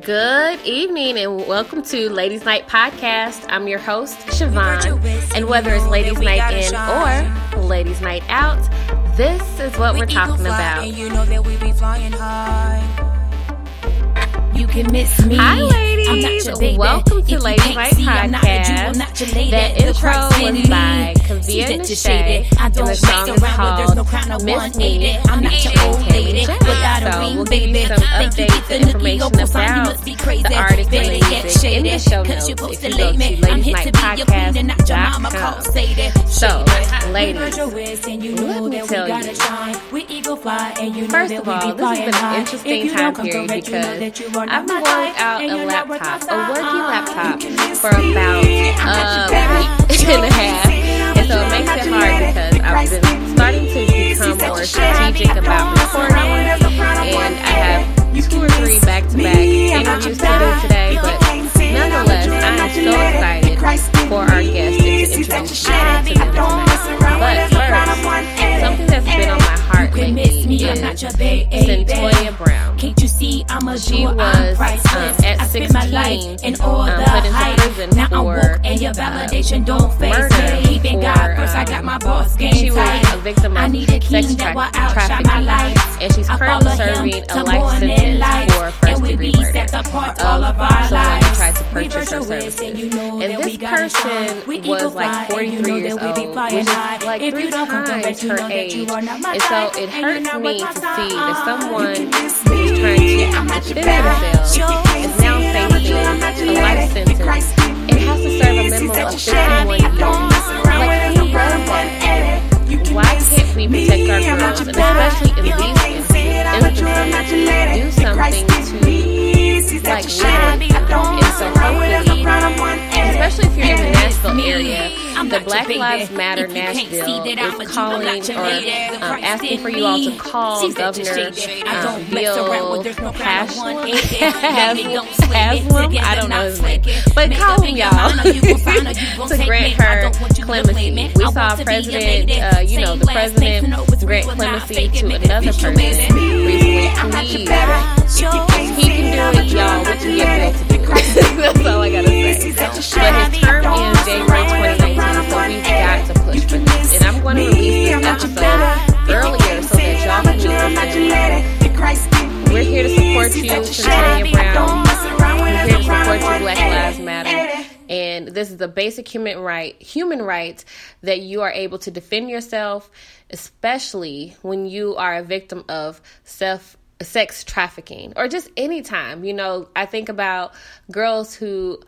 Good evening and welcome to Ladies Night Podcast. I'm your host, Siobhan. And whether it's Ladies Night In or Ladies Night Out, this is what we're talking about. You know that we be flying high. You can miss me. Hi, ladies. I'm not your baby. Welcome to Ladies Night see, I'm not a Podcast. I'm not your lady. That The intro was by Kavia See that you're Nashay, shaded. I don't the mess song is around where there's no crown Miss 180. Me I'm not your old lady without a ring, we'll give you baby. some you get the information your you about must be crazy. the artist and Better the get music in the shaded, notes. you're If you go late me. I'm here to be your queen and not your mama call Sadie. So, ladies, We got your waist and you let me tell you. shine. We eagle fly and you know First of all, this has been an interesting time period correct, you know because that you are I've been going out a you're not worth laptop, a working laptop, You can miss for about I'm a week baby. and a half. And so it makes it hard because I've been starting to become more strategic about recording, and I have two or three back-to-back interviews to do today. But nonetheless, I am so excited for our guest to introduce you to tonight. But first, can miss me, I'm not your baby. Cyntoia Brown. Can't you see I'm a She jewel, I'm was, priceless. um, at I spent my 16, life in all um, the hype. Now I'm woke and your uh, validation don't face it. Even God first, I um, got my boss game She was tight. a victim I of need a king that will outshine my life. and she's currently serving a life sentence light. for first And we degree be murder apart all of our who lives. tried to purchase her services. and you know And this person We was like fly and 43 you know years that we be old, which is high. like If three you don't come times her age. my And so it hurts me to see that someone You who's trying to defend themselves. is now a facing jewel, I'm not your a life sentence. And has to serve a minimum of 51 years. Like, who does that? Why can't we protect our girls, and especially in these instances, do something to like legally and so hopefully, especially if you're in the Nashville area, the Black Lives Matter Nashville is calling or um, asking for you all to call Governor um, Bill Haslam. Haslam, I don't know. his name, but call him y'all. to grant her clemency. We saw President, uh, you know, the president grant clemency to another person. recently. Please, he can do it, y'all, we can get to it. That's all I gotta say. But his term ends January 2019, so we've got to push for this. And I'm going to release this episode earlier so that y'all can with him. We're here to support you, Cyntoia Brown. We're here to support you, Black Lives Matter. And this is a basic human right, human right that you are able to defend yourself, especially when you are a victim of self sex trafficking or just any time. You know, I think about girls who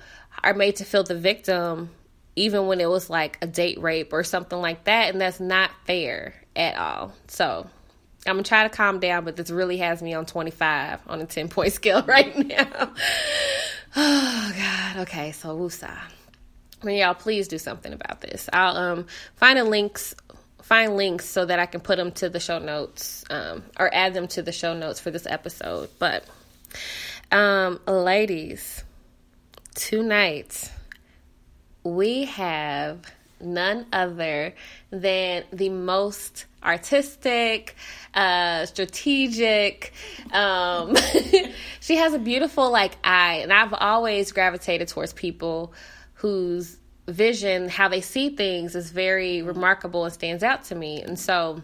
are made to feel the victim even when it was like a date rape or something like that, and that's not fair at all. So I'm gonna try to calm down, but this really has me on 25 on a 10 point scale right now. Oh God. Okay, so woosah. Well, y'all, please do something about this. I'll um find a links find links so that I can put them to the show notes um, or add them to the show notes for this episode. But um, ladies, tonight we have none other than the most artistic, uh, strategic. Um, she has a beautiful like eye, and I've always gravitated towards people whose vision, how they see things, is very remarkable and stands out to me. And so.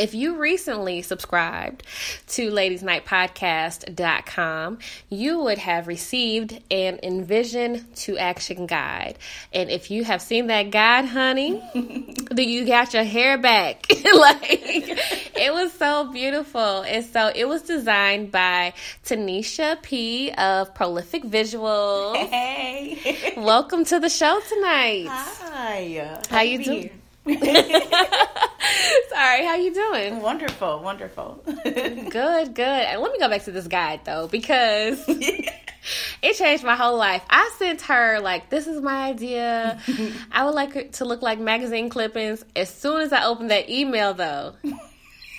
If you recently subscribed to ladiesnightpodcast.com, you would have received an Envision to Action guide. And if you have seen that guide, honey, then you got your hair back. like it was so beautiful. And so it was designed by Tanisha P of Prolific Visuals. Hey. Welcome to the show tonight. Hi. How you to be doing? Sorry, how you doing? Wonderful, wonderful. Good, good. And let me go back to this guide though, because it changed my whole life. I sent her like, "This is my idea. I would like to look like magazine clippings." As soon as I opened that email, though,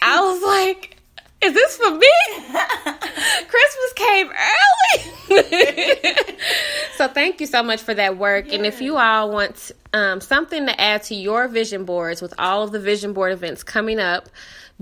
I was like, "Is this for me?" Christmas came early, so thank you so much for that work. And if you all want um, something to add to your vision boards with all of the vision board events coming up.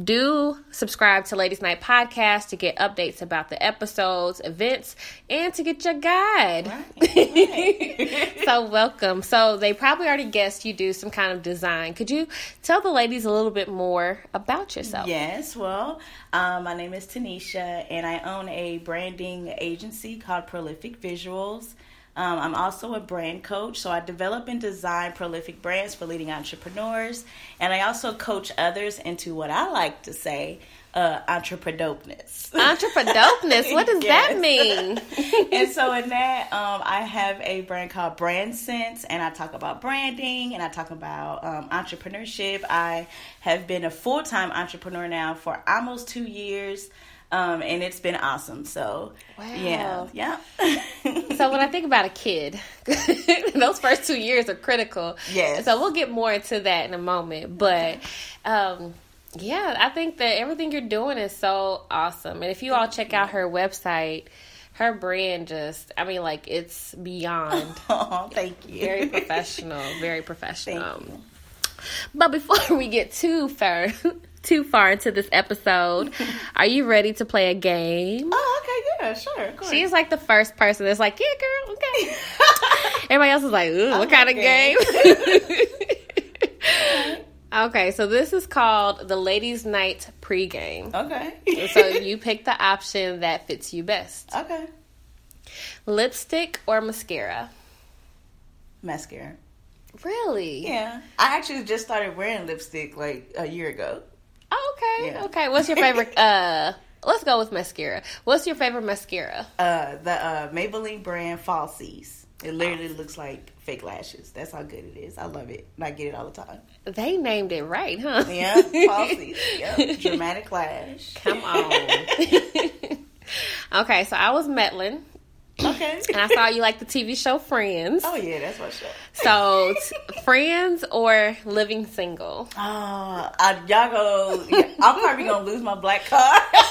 Do subscribe to Ladies Night Podcast to get updates about the episodes, events, and to get your guide. Right, right. so, welcome. So, they probably already guessed you do some kind of design. Could you tell the ladies a little bit more about yourself? Yes, well, um, my name is Tanisha, and I own a branding agency called Prolific Visuals. Um, I'm also a brand coach, so I develop and design prolific brands for leading entrepreneurs, and I also coach others into what I like to say uh, entrepreneurness. Entrepreneurness, what does that mean? and so in that, um, I have a brand called Brand Sense, and I talk about branding and I talk about um, entrepreneurship. I have been a full time entrepreneur now for almost two years, um, and it's been awesome. So yeah, Wow. yeah, so when I think about a kid, those first two years are critical. Yes. So we'll get more into that in a moment. But um, yeah, I think that everything you're doing is so awesome. And if you all check out her website, her brand just, I mean, like it's beyond oh, thank you. very professional, very professional. Thank you. But before we get too far, too far into this episode, are you ready to play a game? Oh, okay, yeah, sure, of course. She's like the first person that's like, yeah, girl, okay. Everybody else is like, ooh, what Okay. kind of game? okay, so this is called the Ladies' Night pregame. okay. So you pick the option that fits you best. okay. Lipstick or mascara? Mascara. Really? Yeah, I actually just started wearing lipstick like a year ago. Oh, okay. Yeah. Okay. What's your favorite? uh, let's go with mascara. What's your favorite mascara? Uh, the uh, Maybelline brand Falsies. It literally looks like fake lashes. That's how good it is. I love it. And I get it all the time. They named it right, huh? Yeah, Falsies. Yep. Dramatic lash. Come on. okay, so I was Metlin, Okay. and I saw you like the TV show Friends. Oh yeah, that's my show. So, t- Friends or Living Single? Oh, I, y'all go. yeah, I'm probably gonna lose my black card. but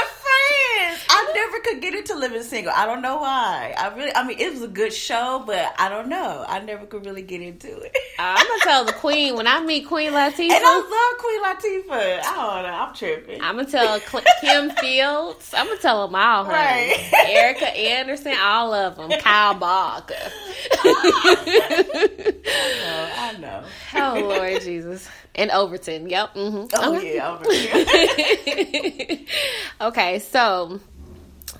friends, I never could get into living single. I don't know why. I really, I mean, it was a good show, but I don't know. I never could really get into it. I'm gonna tell the Queen when I meet Queen And I Latifah. love Queen Latifah. I don't know. I'm tripping. I'm gonna tell Kim Fields. I'm gonna tell them all, honey. Right. Erica Anderson, all of them. Kyle Barker. Oh, I know. oh Lord Jesus. And Overton. Yep. hmm Oh yeah, over here. okay, so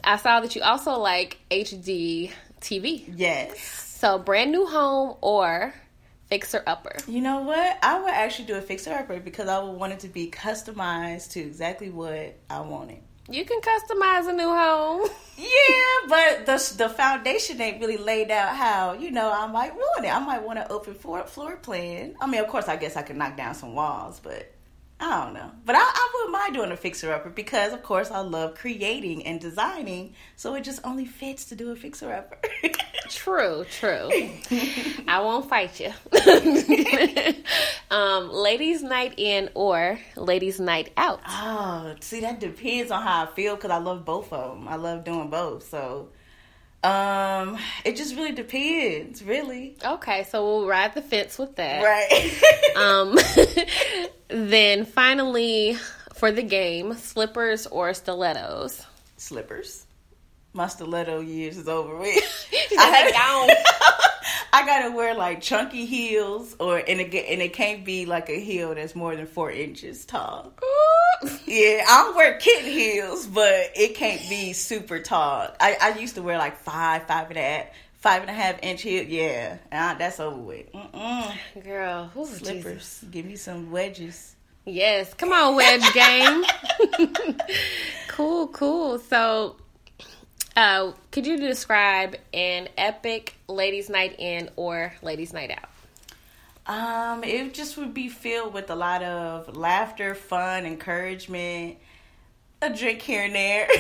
I saw that you also like HD TV. yes. So brand new home or fixer upper. You know what? I would actually do a fixer upper because I would want it to be customized to exactly what I wanted. You can customize a new home. Yeah, but the the foundation ain't really laid out how you know I might want it. I might want an open floor floor plan. I mean, of course, I guess I could knock down some walls, but I don't know. But I, I wouldn't mind doing a fixer upper because, of course, I love creating and designing. So it just only fits to do a fixer upper. True, true. I won't fight you. um, ladies' night in or ladies' night out. Oh, see, that depends on how I feel because I love both of them. I love doing both. So, um, it just really depends, really. Okay, so we'll ride the fence with that. Right. Um, then finally, for the game, slippers or stilettos. Slippers. My stiletto years is over with. I gone. I gotta wear like chunky heels, or and it and it can't be like a heel that's more than four inches tall. Yeah, I'll wear kitten heels, but it can't be super tall. I, I used to wear like five, five and a half, five and a half inch heel. Yeah, uh, that's over with. Mm-mm. Girl, ooh, Slippers, Jesus. give me some wedges. Yes, come on, wedge game. cool, cool. So, uh, could you describe an epic ladies' night in or ladies' night out? Um, it just would be filled with a lot of laughter, fun, encouragement, a drink here and there.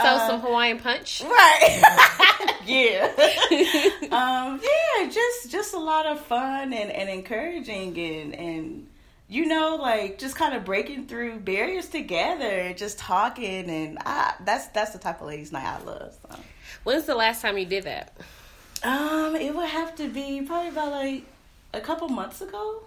So, some Hawaiian punch. right, yeah, um, yeah, just just a lot of fun and, and encouraging and and you know like just kind of breaking through barriers together and just talking and I, that's that's the type of ladies night I love. So. When's the last time you did that? Um, it would have to be probably about like a couple months ago.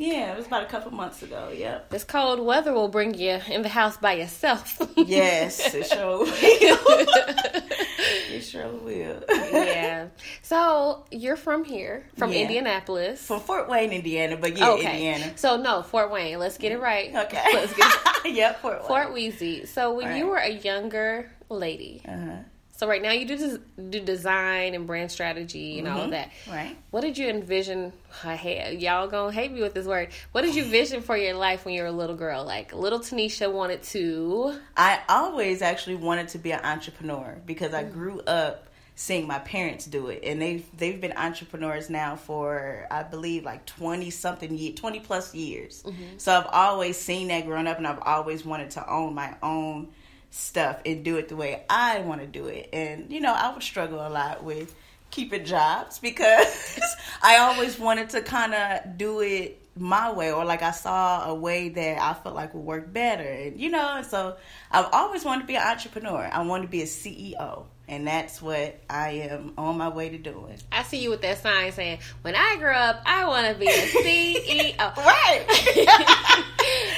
Yeah, it was about a couple months ago. Yep. This cold weather will bring you in the house by yourself. yes, it sure will. it sure will. yeah. So you're from here, from Yeah. Indianapolis. From Fort Wayne, Indiana, but yeah, okay. Indiana. So no, Fort Wayne. Let's get it right. Okay. Let's get yep, Fort Wayne. Fort Wheezy. So when you were a younger lady, Uh-huh. So right now you do do design and brand strategy and all of that. Right. What did you envision? I y'all gonna hate me with this word. What did you vision for your life when you were a little girl? Like little Tanisha wanted to. I always actually wanted to be an entrepreneur because I mm. grew up seeing my parents do it, and they've they've been entrepreneurs now for I believe like twenty something year, twenty plus years. Mm-hmm. So I've always seen that growing up, and I've always wanted to own my own stuff and do it the way I want to do it. And you know, I would struggle a lot with keeping jobs because I always wanted to kind of do it my way or like I saw a way that I felt like would work better. And you know and so I've always wanted to be an entrepreneur. I wanted to be a CEO and that's what I am on my way to doing I see you with that sign saying, "When I grow up, I want to be a CEO." right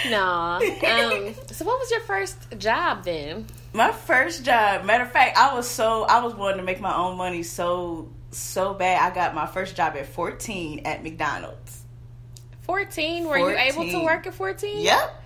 no. Um, so what was your first job then? my first job matter of fact I was so I was wanting to make my own money so so bad I got my first job at 14 at McDonald's 14. Were you able to work at 14? yep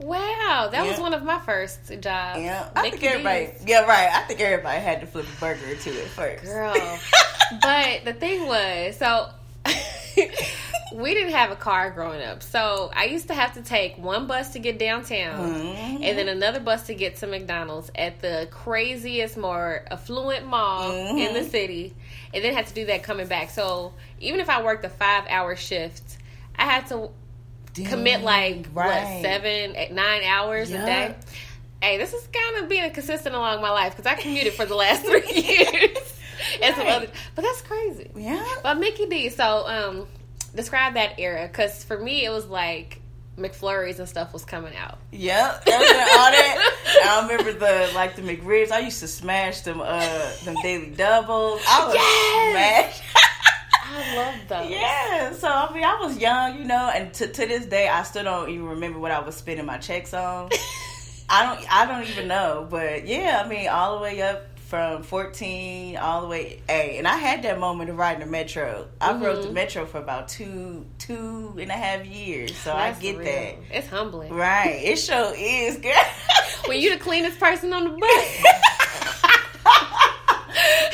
Wow, that was one of my first jobs. yeah I think everybody D's. yeah right I think everybody had to flip a burger or it first Girl. but the thing was, so we didn't have a car growing up. So I used to have to take one bus to get downtown Mhm. and then another bus to get to McDonald's at the craziest, more affluent mall in the Mhm. city. And then had to do that coming back. So even if I worked a five hour shift, I had to commit like what Right. seven, eight, nine hours a day. Hey, this is kind of being consistent along my life because I commuted for the last three years and some other. But that's crazy. Yeah. But Mickey D. So um, describe that era because for me it was like McFlurries and stuff was coming out. Yep. All that. I remember the like the McRibs. I used to smash them uh them daily doubles. I was Yes! smash. I love those. yeah. So I mean I was young, you know, and to to this day I still don't even remember what I was spending my checks on. I don't I don't even know. But yeah, I mean all the way up from 14 all the way hey and i had that moment of riding the metro i rode the Mhm. metro for about two two and a half years so i get real. that It's humbling. right it sure is girl When you the cleanest person on the bus.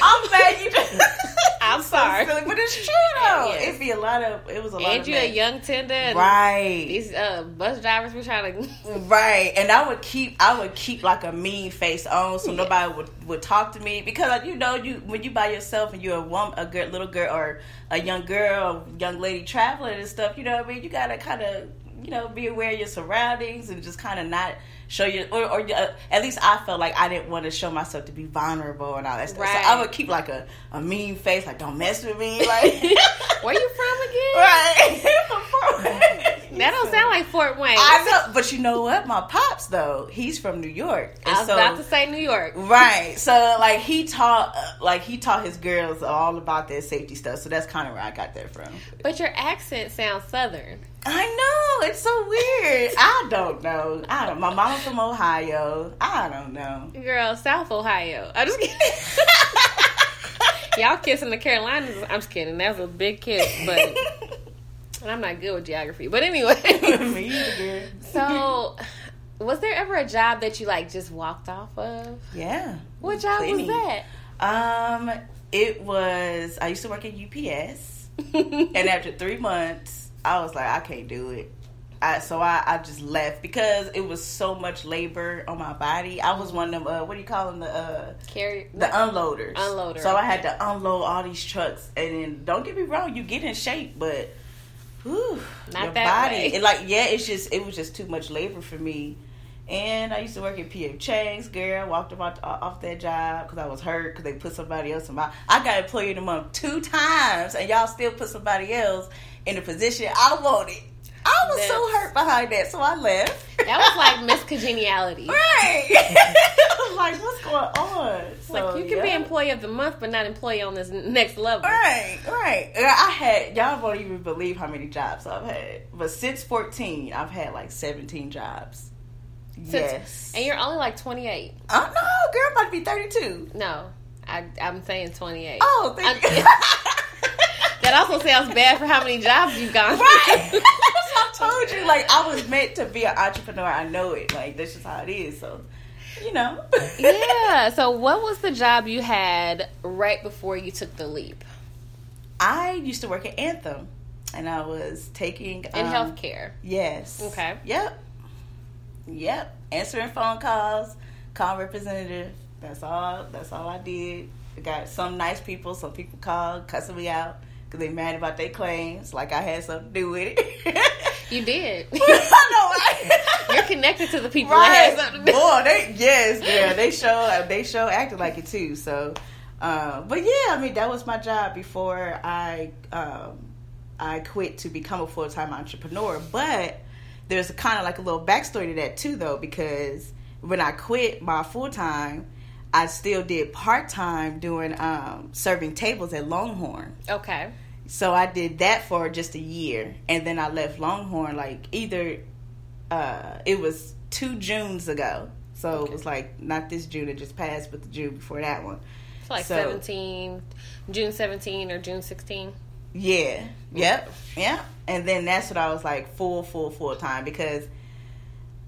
I'm mad you just. I'm so sorry. silly, but it's true though. It'd be a lot of. It was a lot and of. you a young tender. Right, These uh, bus drivers were trying to. right, and I would keep. I would keep like a mean face on, so Yeah. nobody would would talk to me because like, you know you when you by yourself and you're a woman, a girl, little girl, or a young girl, young lady traveling and stuff. You know what I mean? You gotta kind of you know be aware of your surroundings and just kind of not show you, or, or uh, at least I felt like I didn't want to show myself to be vulnerable and all that stuff. Right. So I would keep like a, a mean face, like don't mess with me, like Where you from again? right. That don't sound like Fort Wayne. I know, but you know what? My pops though, he's from New York, and I was so about to say New York. right. So like he taught, uh, like he taught his girls all about that safety stuff. So that's kind of where I got that from. But your accent sounds southern. I know it's so weird. I don't know. I don't. My mom's from Ohio. I don't know. Girl, South Ohio. I'm just kidding. Y'all kissing the Carolinas. I'm just kidding. That was a big kiss, but and I'm not good with geography. But anyway. Me either, so, was there ever a job that you like just walked off of? Yeah. What job Plenty. was that? Um, it was. I used to work at UPS. and after three months, I was like, I can't do it. I, so I, I just left because it was so much labor on my body. I was one of them. Uh, what do you call them? The uh, Carry the unloaders. Unloader, So I had to unload all these trucks, and then don't get me wrong, you get in shape, but whew, Not your that body, way. it, like yeah, it's just it was just too much labor for me. And I used to work at PF Chang's, girl. Walked about uh, off that job because I was hurt because they put somebody else in my. I got employee of the month two times, and y'all still put somebody else in the position I wanted. I was so hurt behind that, so I left. That was like Miss Congeniality. Right. like, what's going on? So, like, you can yeah. be employee of the month, but not employee on this next level. Right, right. I had, y'all won't even believe how many jobs I've had. But since 14, I've had like 17 jobs. Yes. And you're only like 28. Oh, no, girl, I'm about to be 32. No, I, am saying 28. Oh, thank you. that also sounds bad for how many jobs you've gone right. through. I told you, like, I was meant to be an entrepreneur. I know it. Like, that's just how it is. So, you know. yeah. So, what was the job you had right before you took the leap? I used to work at Anthem, and I was taking in um, healthcare. Yes. Okay. Yep. Yep. Answering phone calls, call representative. That's all. That's all I did. I got some nice people. Some people called, cussing me out because they mad about their claims. Like I had something to do with it. you did. I know. You're connected to the people right. that had something to do. Boy, they yes, yeah, they show they show acted like it too. So, uh, but yeah, I mean that was my job before I um, I quit to become a full time entrepreneur. But there's kind of like a little backstory to that too, though, because when I quit my full time. I still did part time doing um, serving tables at Longhorn. Okay. So I did that for just a year, and then I left Longhorn like either uh, it was two Junes ago. So okay. it was like not this June that just passed, but the June before that one. It's like so, seventeen, June seventeen or June sixteen. Yeah. Yep. Yeah. And then that's what I was like full, full, full time because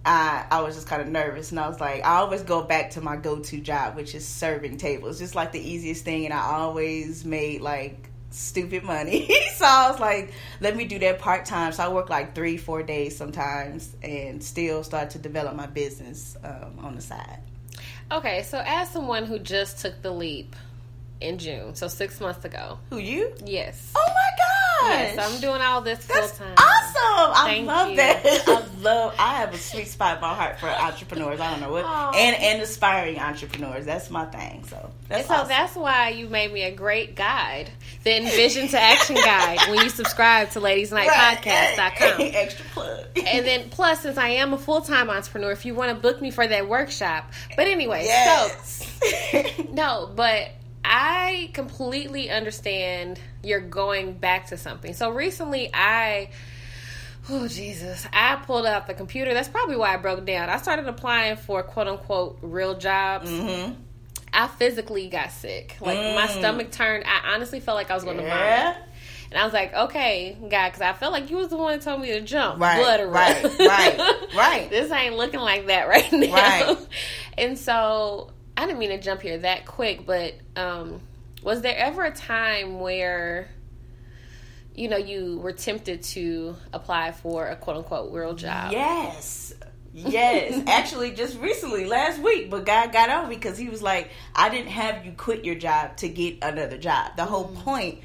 I I was just kind of nervous, and I was like, I always go back to my go to job, which is serving tables, just like the easiest thing, and I always made like stupid money. so I was like, let me do that part time. So I work like three, four days sometimes and still start to develop my business um, on the side. Okay, so as someone who just took the leap in June, so six months ago. Who you? Yes. Oh my gosh! Yes, I'm doing all this full time. Awesome! I Thank love you. that. I love. I have a sweet spot in my heart for entrepreneurs. I don't know what, Aww. and and aspiring entrepreneurs. That's my thing. So that's so awesome. that's why you made me a great guide, the Envision to Action guide. when you subscribe to LadiesNightPodcast.com. Right. Extra plug. and then plus, since I am a full time entrepreneur, if you want to book me for that workshop. But anyway, yes. so no, but I completely understand you're going back to something. So recently, I. Oh Jesus! I pulled out the computer. That's probably why I broke down. I started applying for quote unquote real jobs. Mm-hmm. I physically got sick. Like mm. my stomach turned. I honestly felt like I was going yeah. to vomit. And I was like, okay, God, because I felt like you was the one that told me to jump. Right, Blood right, right, right. This ain't looking like that right now. Right. And so I didn't mean to jump here that quick, but um, was there ever a time where you know you were tempted to apply for a quote unquote real job? Yes. Yes, actually, just recently, last week, but God got on me because He was like, "I didn't have you quit your job to get another job. The whole mm. point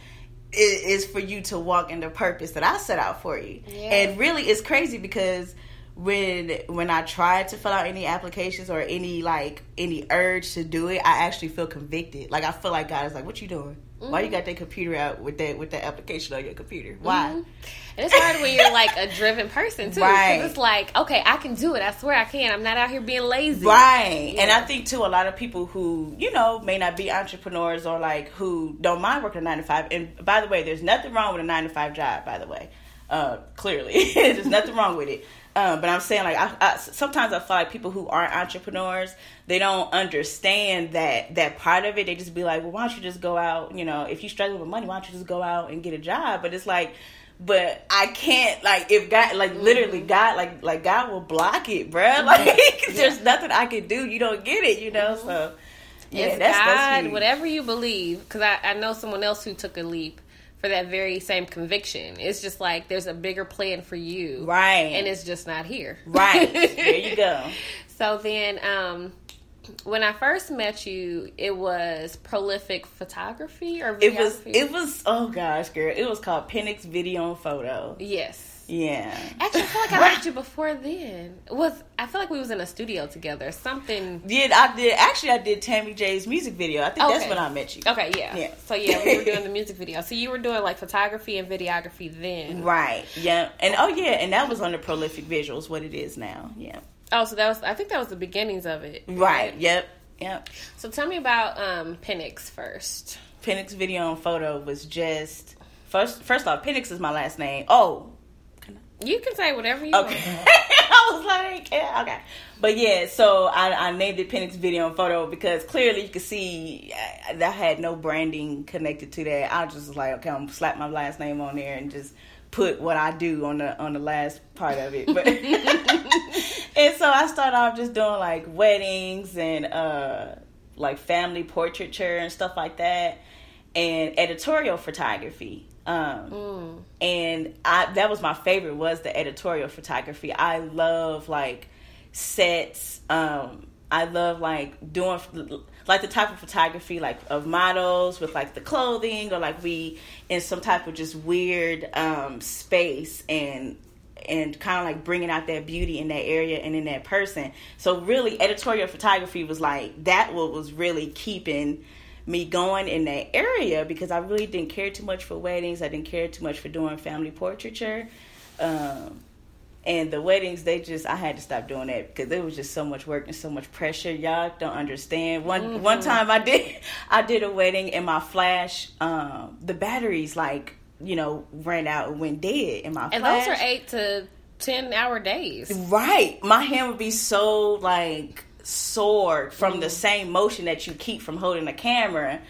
is, is, for you to walk in the purpose that I set out for you." Yeah. And really, it's crazy because when when I try to fill out any applications or any like any urge to do it, I actually feel convicted. Like I feel like God is like, "What you doing? Mm-hmm. Why you mm-hmm. got that computer out with that with that application on your computer? Why?" Mm-hmm. And it's hard when you're like a driven person too, right? It's like, okay, I can do it. I swear I can. I'm not out here being lazy, right? Yeah. And I think too, a lot of people who you know may not be entrepreneurs or like who don't mind working a nine to five. And by the way, there's nothing wrong with a nine to five job. By the way, uh, clearly, there's nothing wrong with it um, but I'm saying like I, I, sometimes I feel like people who aren't entrepreneurs they don't understand that that part of it. They just be like, well, why don't you just go out? You know, if you struggle with money, why don't you just go out and get a job? But it's like, but I can't like if God like literally mm-hmm. God like like God will block it, bro. Like yeah. there's nothing I can do. You don't get it, you know. So yeah, it's that's, God, that's whatever you believe. Because I, I know someone else who took a leap for that very same conviction. It's just like there's a bigger plan for you. Right. And it's just not here. Right. there you go. so then um when I first met you, it was prolific photography or it was it was oh gosh, girl, it was called Penix Video and Photo. Yes. Yeah. Actually, I feel like I met you before then. Was I feel like we was in a studio together? Something. Did I did actually I did Tammy J's music video. I think okay. that's when I met you. Okay, yeah. Yeah. So yeah, we were doing the music video. So you were doing like photography and videography then. Right. Yeah. And oh yeah, and that was on the prolific visuals, what it is now. Yeah. Oh, so that was I think that was the beginnings of it. Right. Yep. Yep. So tell me about um Penix first. Penix video and photo was just first first off, Penix is my last name. Oh, you can say whatever you okay. want. I was like, yeah, okay. But yeah, so I, I named it Penix Video and Photo because clearly you can see uh, that had no branding connected to that. I just was like, okay, I'm gonna slap my last name on there and just put what I do on the on the last part of it. But and so I started off just doing like weddings and uh like family portraiture and stuff like that and editorial photography. Um, mm. and I that was my favorite was the editorial photography. I love like sets. Um, I love like doing like the type of photography like of models with like the clothing or like we in some type of just weird um, space and and kind of like bringing out that beauty in that area and in that person. So really, editorial photography was like that. What was really keeping me going in that area because I really didn't care too much for weddings. I didn't care too much for doing family portraiture. Um, and the weddings, they just I had to stop doing that because there was just so much work and so much pressure. Y'all don't understand. One mm-hmm. one time I did I did a wedding and my flash, um, the batteries like you know ran out and went dead in my. Flash. And flash. those are eight to ten hour days. Right, my hand would be so like sword from the same motion that you keep from holding the camera.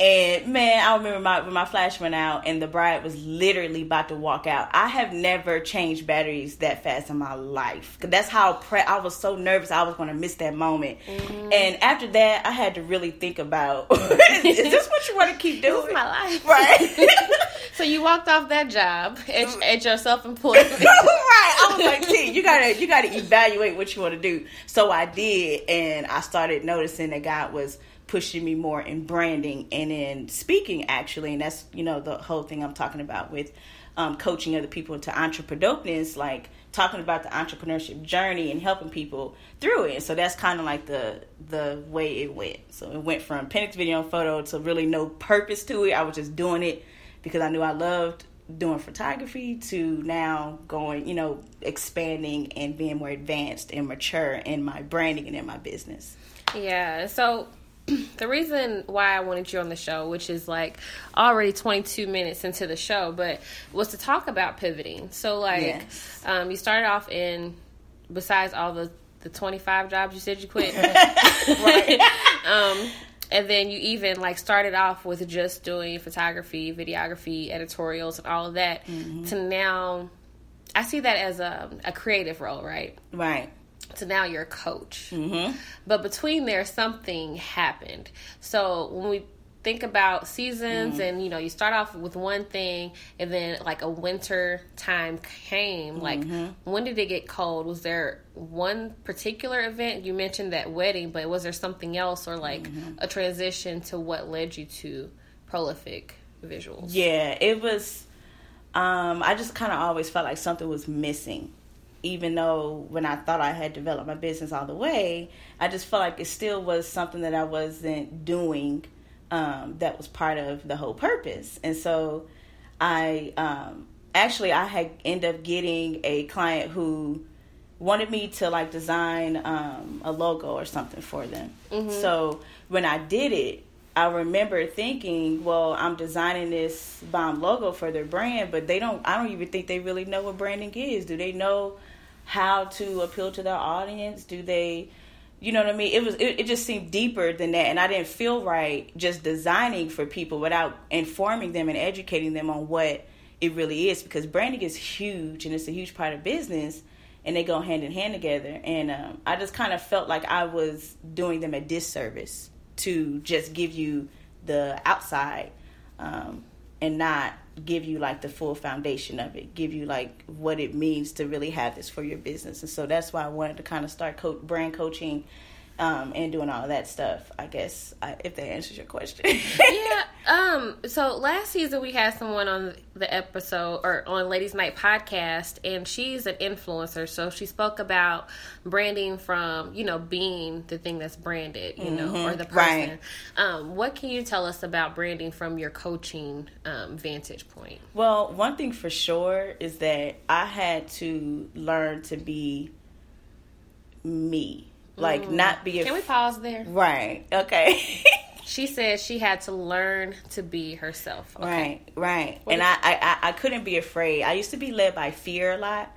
And man, I remember my when my flash went out and the bride was literally about to walk out. I have never changed batteries that fast in my life. Cause that's how pre- I was so nervous I was going to miss that moment. Mm-hmm. And after that, I had to really think about: is, is, this what you want to keep doing? This is my life, right? so you walked off that job at, at your self-employed. right. I was like, see, you gotta you gotta evaluate what you want to do. So I did, and I started noticing that God was pushing me more in branding and in speaking actually. And that's you know the whole thing i'm talking about with um, coaching other people to entrepreneurship like talking about the entrepreneurship journey and helping people through it. So that's kind of like the the way it went. So it went from Penix video and photo to really no purpose to it. I was just doing it because i knew i loved doing photography to now going you know expanding and being more advanced and mature in my branding and in my business. Yeah so the reason why I wanted you on the show, which is like already 22 minutes into the show, but was to talk about pivoting. So, like, yes. um, you started off in, besides all the, the 25 jobs you said you quit, um, and then you even like started off with just doing photography, videography, editorials, and all of that, mm-hmm. to now, I see that as a, a creative role, right? Right so now you're a coach. Mm-hmm. But between there, something happened. So when we think about seasons mm-hmm. and you know you start off with one thing and then like a winter time came like mm-hmm. when did it get cold was there one particular event you mentioned that wedding but was there something else or like mm-hmm. a transition to what led you to prolific visuals yeah it was um i just kind of always felt like something was missing even though when I thought I had developed my business all the way, I just felt like it still was something that I wasn't doing um, that was part of the whole purpose. And so I um, actually I had ended up getting a client who wanted me to like design um, a logo or something for them. Mm-hmm. So when I did it, I remember thinking, well, I'm designing this bomb logo for their brand, but they don't. I don't even think they really know what branding is. Do they know how to appeal to their audience? Do they you know what I mean? It was it, it, just seemed deeper than that and I didn't feel right just designing for people without informing them and educating them on what it really is because branding is huge and it's a huge part of business and they go hand in hand together and um, I just kind of felt like I was doing them a disservice to just give you the outside um, and not give you like the full foundation of it, give you like what it means to really have this for your business. And so that's why I wanted to kind of start co- brand coaching um, and doing all of that stuff. I guess I, if that answers your question. yeah. Um. So last season we had someone on the episode or on Ladies Night podcast, and she's an influencer. So she spoke about branding from you know being the thing that's branded, you mm-hmm. know, or the person. Right. Um. What can you tell us about branding from your coaching um, vantage point? Well, one thing for sure is that I had to learn to be me like mm. not be. A, Can we pause there? Right. Okay. she said she had to learn to be herself. Okay. Right. Right. What and I, I I couldn't be afraid. I used to be led by fear a lot,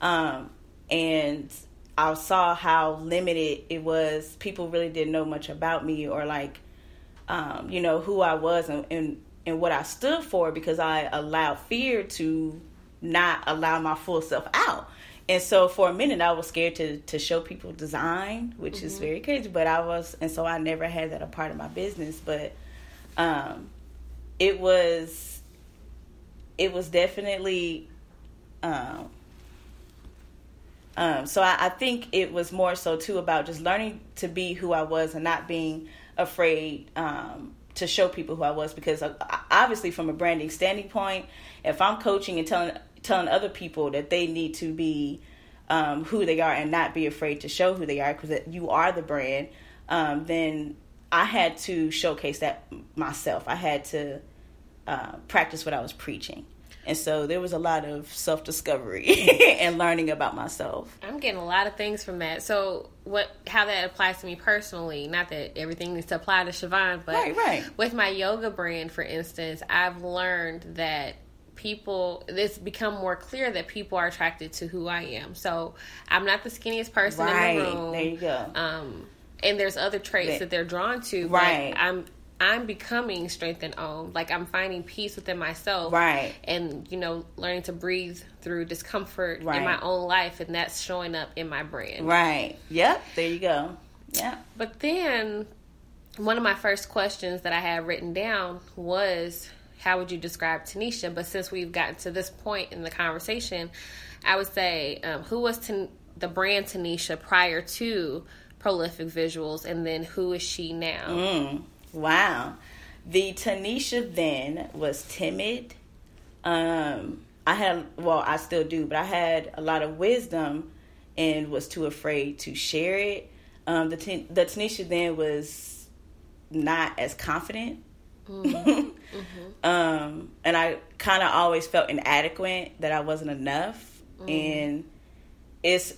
um, and I saw how limited it was. People really didn't know much about me or like, um, you know, who I was and, and and what I stood for because I allowed fear to not allow my full self out and so for a minute I was scared to to show people design, which mm-hmm. is very crazy. But I was, and so I never had that a part of my business. But um, it was, it was definitely. Um, um, so I, I think it was more so too about just learning to be who I was and not being afraid um, to show people who I was because uh, obviously from a branding standing point, if I'm coaching and telling telling other people that they need to be um, who they are and not be afraid to show who they are because you are the brand, um, then I had to showcase that myself. I had to uh, practice what I was preaching. And so there was a lot of self discovery and learning about myself. I'm getting a lot of things from that. So what how that applies to me personally, not that everything needs to apply to Siobhan, but right, right. with my yoga brand, for instance, I've learned that people it's become more clear that people are attracted to who I am. So I'm not the skinniest person right. in the room. There you go. Um, and there's other traits that they're drawn to. Right. I'm I'm becoming strength and own. Like I'm finding peace within myself. Right. And you know, learning to breathe through discomfort right. in my own life, and that's showing up in my brand. Right. Yep. There you go. Yeah. But then one of my first questions that I had written down was how would you describe Tanisha? But since we've gotten to this point in the conversation, I would say um, who was Tan- the brand Tanisha prior to Prolific Visuals, and then who is she now? Mm, wow. The Tanisha then was timid. Um, I had, well, I still do, but I had a lot of wisdom and was too afraid to share it. Um, the, the Tanisha then was not as confident Mm-hmm. um, and I kind of always felt inadequate that I wasn't enough. Mm-hmm. And it's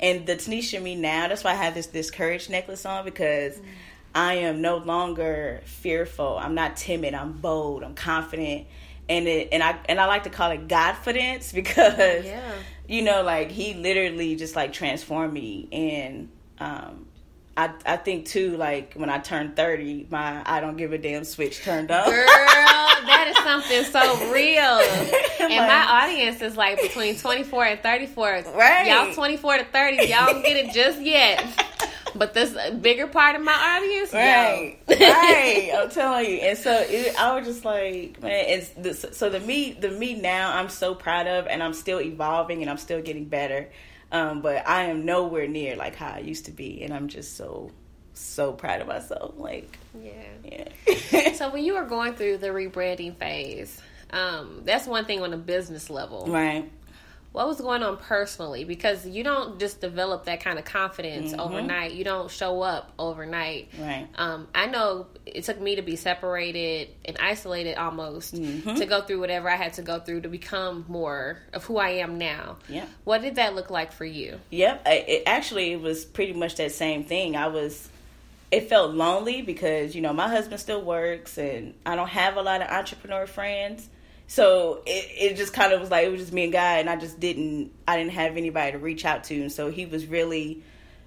and the Tanisha me now. That's why I have this this courage necklace on because mm-hmm. I am no longer fearful. I'm not timid. I'm bold. I'm confident. And it and I and I like to call it Godfidence because yeah. you know like he literally just like transformed me and um I, I think too, like when I turned 30, my I don't give a damn switch turned up. Girl, that is something so real. and like, my audience is like between 24 and 34. Right. Y'all 24 to 30, y'all don't get it just yet. But this bigger part of my audience, right, right. I'm telling you, and so it, I was just like, man, it's the, so the me, the me now. I'm so proud of, and I'm still evolving, and I'm still getting better. Um, but I am nowhere near like how I used to be, and I'm just so so proud of myself. Like, yeah, yeah. so when you were going through the rebranding phase, um, that's one thing on a business level, right? What was going on personally? Because you don't just develop that kind of confidence mm-hmm. overnight. You don't show up overnight. Right. Um, i know it took me to be separated and isolated almost mm-hmm. to go through whatever i had to go through to become more of who i am now. Yeah. What did that look like for you? Yep. It, actually it was pretty much that same thing. I was it felt lonely because you know my husband still works and i don't have a lot of entrepreneur friends so it, it just kind of was like it was just me and guy and I just didn't I didn't have anybody to reach out to, and so he was really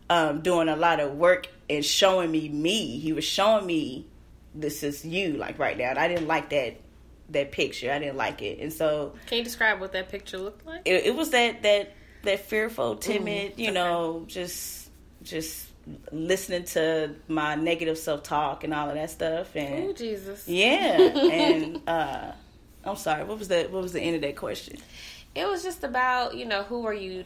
um, doing a lot of work and showing me me. He was showing me this is you like right now. And I didn't like that that picture. I didn't like it, and so can you describe what that picture looked like? It, it was that that that fearful, timid, mm, you okay. know, just just listening to my negative self talk and all of that stuff. And oh Jesus, yeah, and. uh I'm sorry. What was that? What was the end of that question? It was just about you know who are you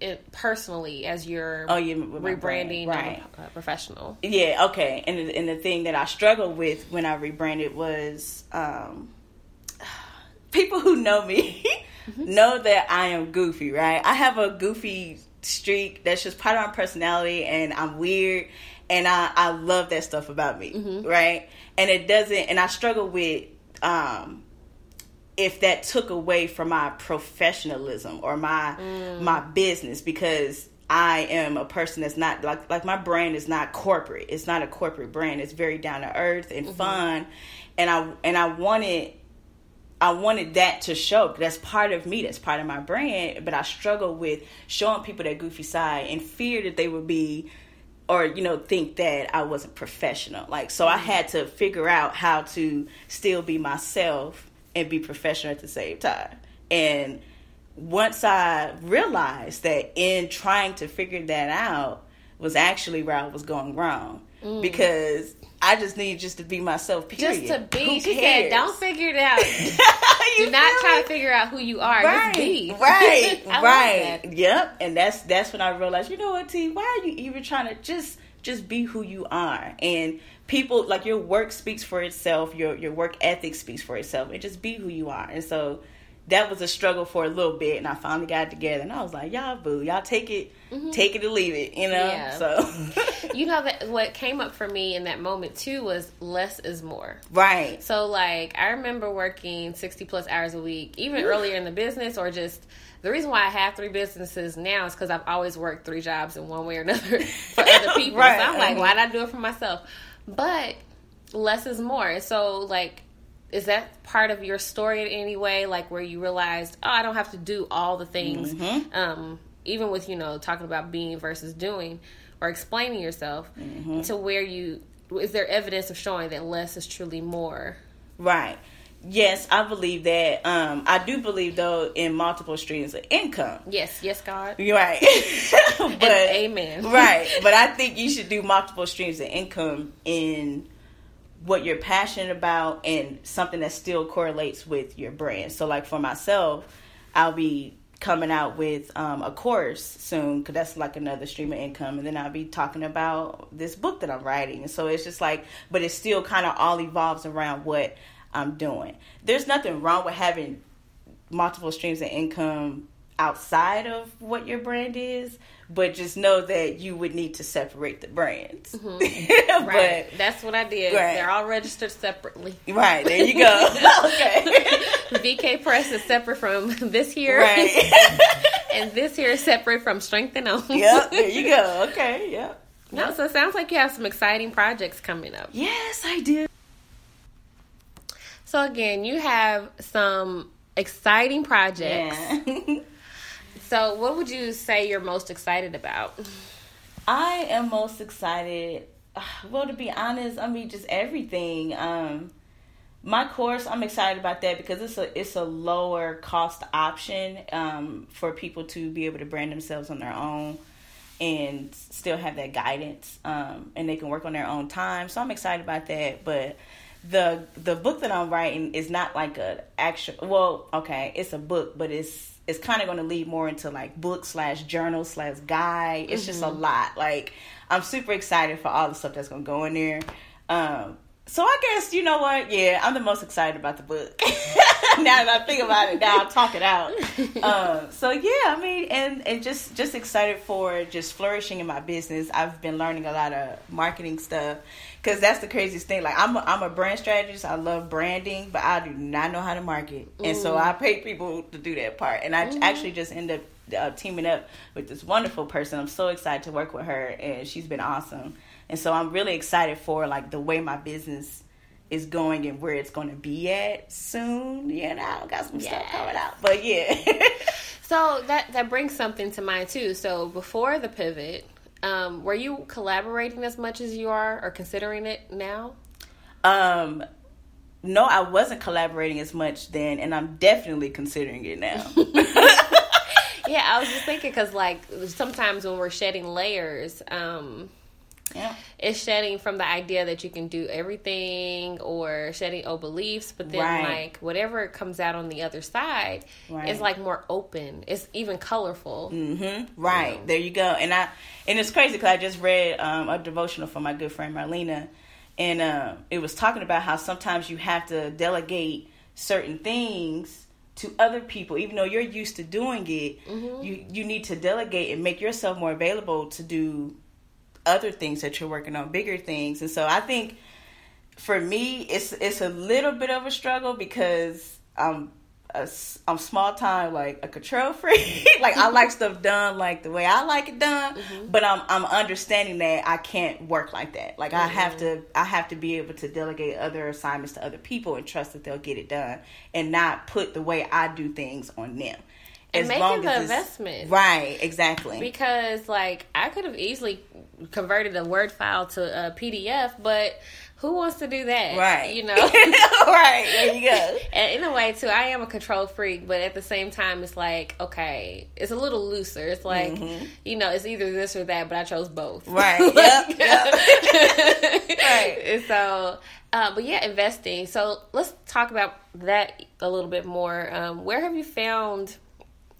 it personally as you're Oh, yeah, rebranding with my brand, right. a professional. Yeah, okay. And the, and the thing that I struggled with when I rebranded was um, people who know me know that I am goofy, right? I have a goofy streak that's just part of my personality, and I'm weird, and I I love that stuff about me, right? And it doesn't, and I struggle with um if that took away from my professionalism or my mm. my business because I am a person that's not like like my brand is not corporate. It's not a corporate brand. It's very down to earth and mm-hmm. fun. And I and I wanted I wanted that to show. That's part of me. That's part of my brand. But I struggle with showing people that goofy side and fear that they would be or you know think that I wasn't professional. Like so I mm-hmm. had to figure out how to still be myself and be professional at the same time. And once I realized that in trying to figure that out was actually where I was going wrong mm. because I just needed just to be myself. Period. Just to be. Who she said, "Don't figure it out. Do not try me? to figure out who you are. right, Just be. right, right. Yep. And that's that's when I realized, you know what, T, why are you even trying to just just be who you are? And people like your work speaks for itself, your your work ethic speaks for itself, and just be who you are. And so that was a struggle for a little bit and I finally got it together and I was like, Y'all boo, y'all take it take it or leave it, you know? Yeah. So You know that what came up for me in that moment too was less is more. Right. So like I remember working 60 plus hours a week, even earlier in the business or just the reason why I have three businesses now is because I've always worked three jobs in one way or another for other people. Right. So I'm like, Mhm. why not do it for myself? But less is more. So like, is that part of your story in any way? Like where you realized, oh, I don't have to do all the things. Mm-hmm. Um, even with you know talking about being versus doing or explaining yourself Mm-hmm. to where you is there evidence of showing that less is truly more Right. Yes, I believe that. Um, I do believe though in multiple streams of income. Yes, yes, God. You're right. but amen. right. But I think you should do multiple streams of income in what you're passionate about and something that still correlates with your brand. So like for myself, I'll be coming out with um, a course soon because that's like another stream of income and then i'll be talking about this book that i'm writing and so it's just like but it still kind of all evolves around what i'm doing. There's nothing wrong with having multiple streams of income outside of what your brand is but just know that you would need to separate the brands. Mm-hmm. Right. That's what I did. Right. They're all registered separately. right. There you go. Okay. VK Press is separate from this here, right. And this here is separate from Strength and Own. yep. There you go. Okay. Yep. No, so it sounds like you have some exciting projects coming up. yes i do So again, you have some exciting projects. yeah So what would you say you're most excited about? I am most excited. Well, to be honest, I mean just everything. Um, my course, I'm excited about that because it's a it's a lower cost option um, for people to be able to brand themselves on their own and still have that guidance, um, and they can work on their own time. So I'm excited about that. But the the book that I'm writing is not like a actual. Well, okay, it's a book, but it's it's kind of going to lead more into like book slash journal slash guide. It's just a lot. Like I'm super excited for all the stuff that's going to go in there. Um, so I guess you know what? Yeah, I'm the most excited about the book. now that I think about it, now I'll talk it out. Um, so yeah, I mean, and and just just excited for just flourishing in my business. I've been learning a lot of marketing stuff because that's the craziest thing. Like I'm a, I'm a brand strategist. I love branding, but I do not know how to market, and so I pay people to do that part. And I actually just end up uh, teaming up with this wonderful person. I'm so excited to work with her, and she's been awesome. And so I'm really excited for like the way my business is going and where it's going to be at soon. You know, got some stuff coming out, but yeah. So that that brings something to mind too. So before the pivot, um, were you collaborating as much as you are, or considering it now? um, no, I wasn't collaborating as much then, and I'm definitely considering it now. Yeah, I was just thinking because like sometimes when we're shedding layers, um, Yeah. It's shedding from the idea that you can do everything or shedding old beliefs, but then Right. like whatever comes out on the other side Right. is like more open. It's even colorful. Mm-hmm. Right there, you go. And I and it's crazy because I just read um, a devotional from my good friend Marlena, and uh, it was talking about how sometimes you have to delegate certain things to other people, even though you're used to doing it. You you need to delegate and make yourself more available to do other things that you're working on, bigger things. And so I think for me, it's it's a little bit of a struggle because I'm a, I'm small time like a control freak. like I like stuff done like the way I like it done, mm-hmm. but I'm I'm understanding that I can't work like that. Like I have mm-hmm. to I have to be able to delegate other assignments to other people and trust that they'll get it done and not put the way I do things on them. And As making the investment. Right, exactly. because like I could have easily converted a Word file to a PDF, but who wants to do that? right. You know. right, there you go. And in a way, too, I am a control freak, but at the same time, it's like, okay, it's a little looser. It's like, you know, it's either this or that, but I chose both. Mm-hmm. Right. Like- Yep, yep. Right. And so, uh, but yeah, investing. So let's talk about that a little bit more. Um, where have you found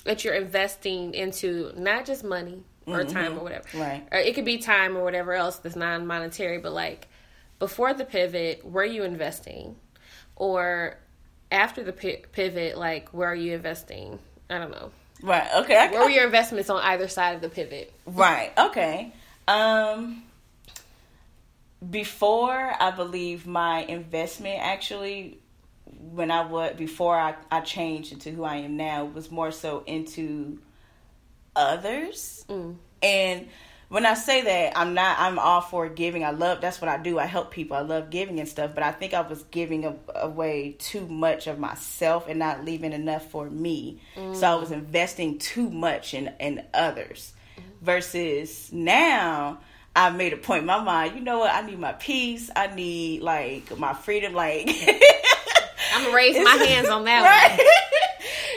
that you're investing into not just money or time or whatever? Mm-hmm. Right. Or it could be time or whatever else that's non monetary, but like before the pivot, were you investing? Or after the pi- pivot, like where are you investing? I don't know. Right. Okay. I, Where were your investments on either side of the pivot? Right. Okay. Um before I believe my investment actually when I was before I, I changed into who I am now was more so into others. Mm. And when I say that, I'm not I'm all for giving. I love that's what I do. I help people. I love giving and stuff, but I think I was giving a, away too much of myself and not leaving enough for me. So I was mm. investing too much in in others mm-hmm. versus now I made a point in my mind, you know what, I need my peace, I need like my freedom, like I'm gonna raise my hands on that one.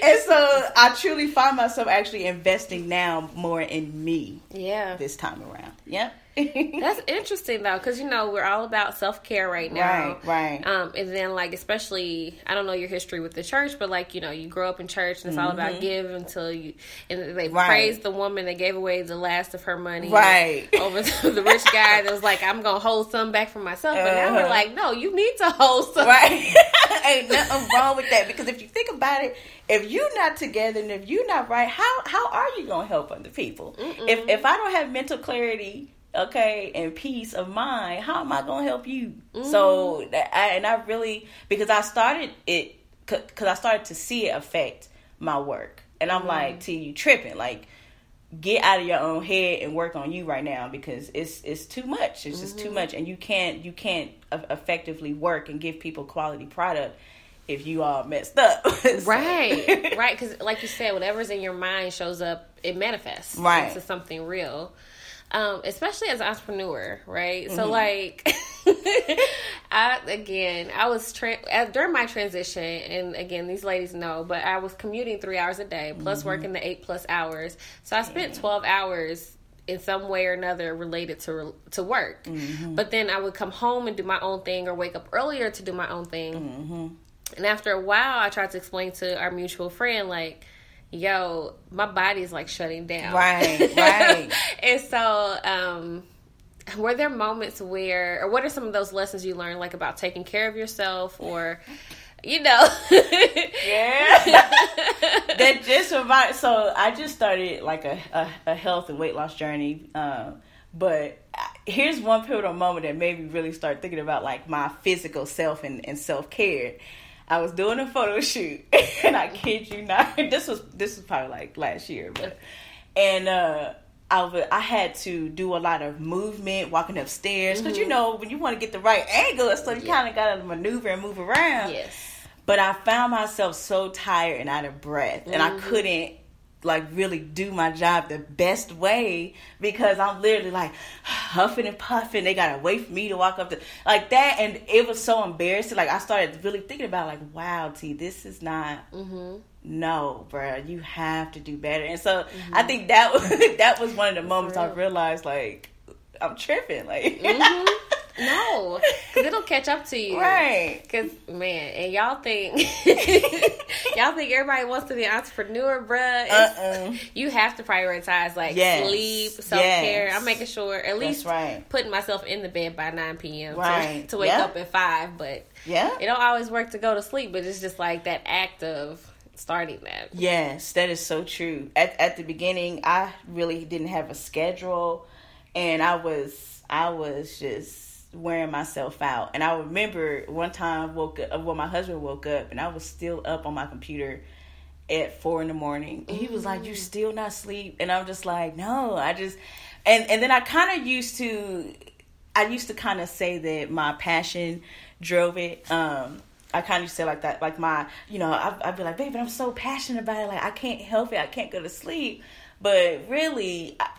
and so I truly find myself actually investing now more in me Yeah. this time around. Yep. That's interesting though, because you know we're all about self care right now, Right, right. Um, and then like especially, I don't know your history with the church, but like you know you grow up in church and it's all about give until you, and they Mm-hmm. Right. praised the woman that gave away the last of her money, Right. over to the rich guy that was like, I'm gonna hold some back for myself, but now we're Uh-huh. like, no, you need to hold some. Right. Ain't nothing wrong with that because if you think about it, if you're not together and if you're not right, how how are you gonna help other people? If if I don't have mental clarity, okay, and peace of mind, how am I gonna help you? So mm-hmm. I, and I really because I started it because I started to see it affect my work, and I'm mm-hmm. like, T, you tripping like get out of your own head and work on you right now because it's it's too much. It's just too mm-hmm. much, and you can't you can't effectively work and give people quality product if you all messed up. So- Right, right. Because, like you said, whatever's in your mind shows up, it manifests Right. into something real. Um, especially as an entrepreneur, right? So, Mm-hmm. like, I again, I was tra- uh, during my transition, and again, these ladies know, but I was commuting three hours a day plus Mm-hmm. working the eight plus hours. So I spent twelve hours in some way or another related to to work. Mm-hmm. But then I would come home and do my own thing, or wake up earlier to do my own thing. Mm-hmm. And after a while, I tried to explain to our mutual friend, like, yo, my body's like shutting down. Right, right. and so, um, were there moments where, or what are some of those lessons you learned, like about taking care of yourself or, you know? Yeah. that just remind. So I just started like a, a, a health and weight loss journey. Um, but here's one pivotal moment that made me really start thinking about like my physical self and, and self care. I was doing a photo shoot, and I kid you not, this was this was probably like last year, but and uh, I was I had to do a lot of movement, walking upstairs, because you know when you want to get the right angle, and so you kind of got to maneuver and move around. yes. But I found myself so tired and out of breath, and I couldn't like really do my job the best way because I'm literally like huffing and puffing. They gotta wait for me to walk up to like that, and it was so embarrassing. Like I started really thinking about like, wow, T, this is not. No, bruh, you have to do better. And so I think that was that was one of the moments I realized like I'm tripping. Like, mm-hmm. No, because it'll catch up to you. Right. Because, man, and y'all think, y'all think everybody wants to be an entrepreneur, bruh. Uh-uh. You have to prioritize, like, yes. sleep, self care. Yes. I'm making sure, at least right. putting myself in the bed by 9 p.m. Right. To, to wake yep. up at 5. But yeah, it don't always work to go to sleep, but it's just like that act of starting that. Yes, that is so true. At, at the beginning, I really didn't have a schedule, and I was I was just wearing myself out. And I remember one time I woke up, well, my husband woke up and I was still up on my computer at four in the morning. And he was like, "You mm. still not sleep?" And I'm just like, "No, I just." And and then I kind of used to, I used to kind of say that my passion drove it. Um, I kind of say like that, like my, you know, I, I'd be like, "Baby, I'm so passionate about it. Like I can't help it. I can't go to sleep." But really, I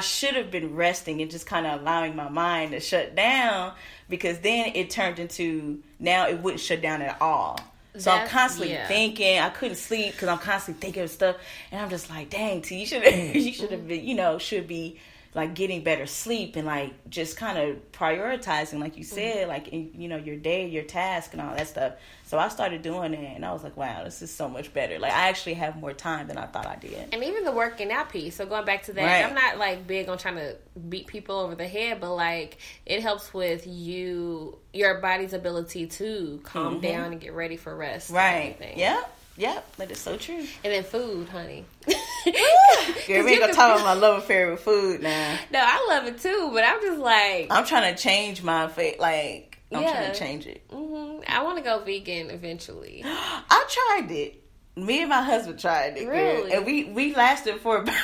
should have been resting and just kind of allowing my mind to shut down because then it turned into now it wouldn't shut down at all. So That's, I'm constantly yeah. thinking. I couldn't sleep because I'm constantly thinking of stuff, and I'm just like, "Dang, T, you should you should have been, you know, should be like getting better sleep and like just kind of prioritizing like you mm-hmm. said mm-hmm. like in, you know your day your task and all that stuff so i started doing it and i was like wow this is so much better like i actually have more time than i thought i did and even the working out piece so going back to that right. i'm not like big on trying to beat people over the head but like it helps with you your body's ability to calm mm-hmm. down and get ready for rest right yep Yep, that is so true. And then food, honey. Girl, we ain't gonna talk about my love affair with food now. No, I love it too, but I'm just like I'm trying to change my face. Like I'm yeah. trying to change it. Mm-hmm. I want to go vegan eventually. I tried it. Me and my husband tried it, really? Girl, and we we lasted for about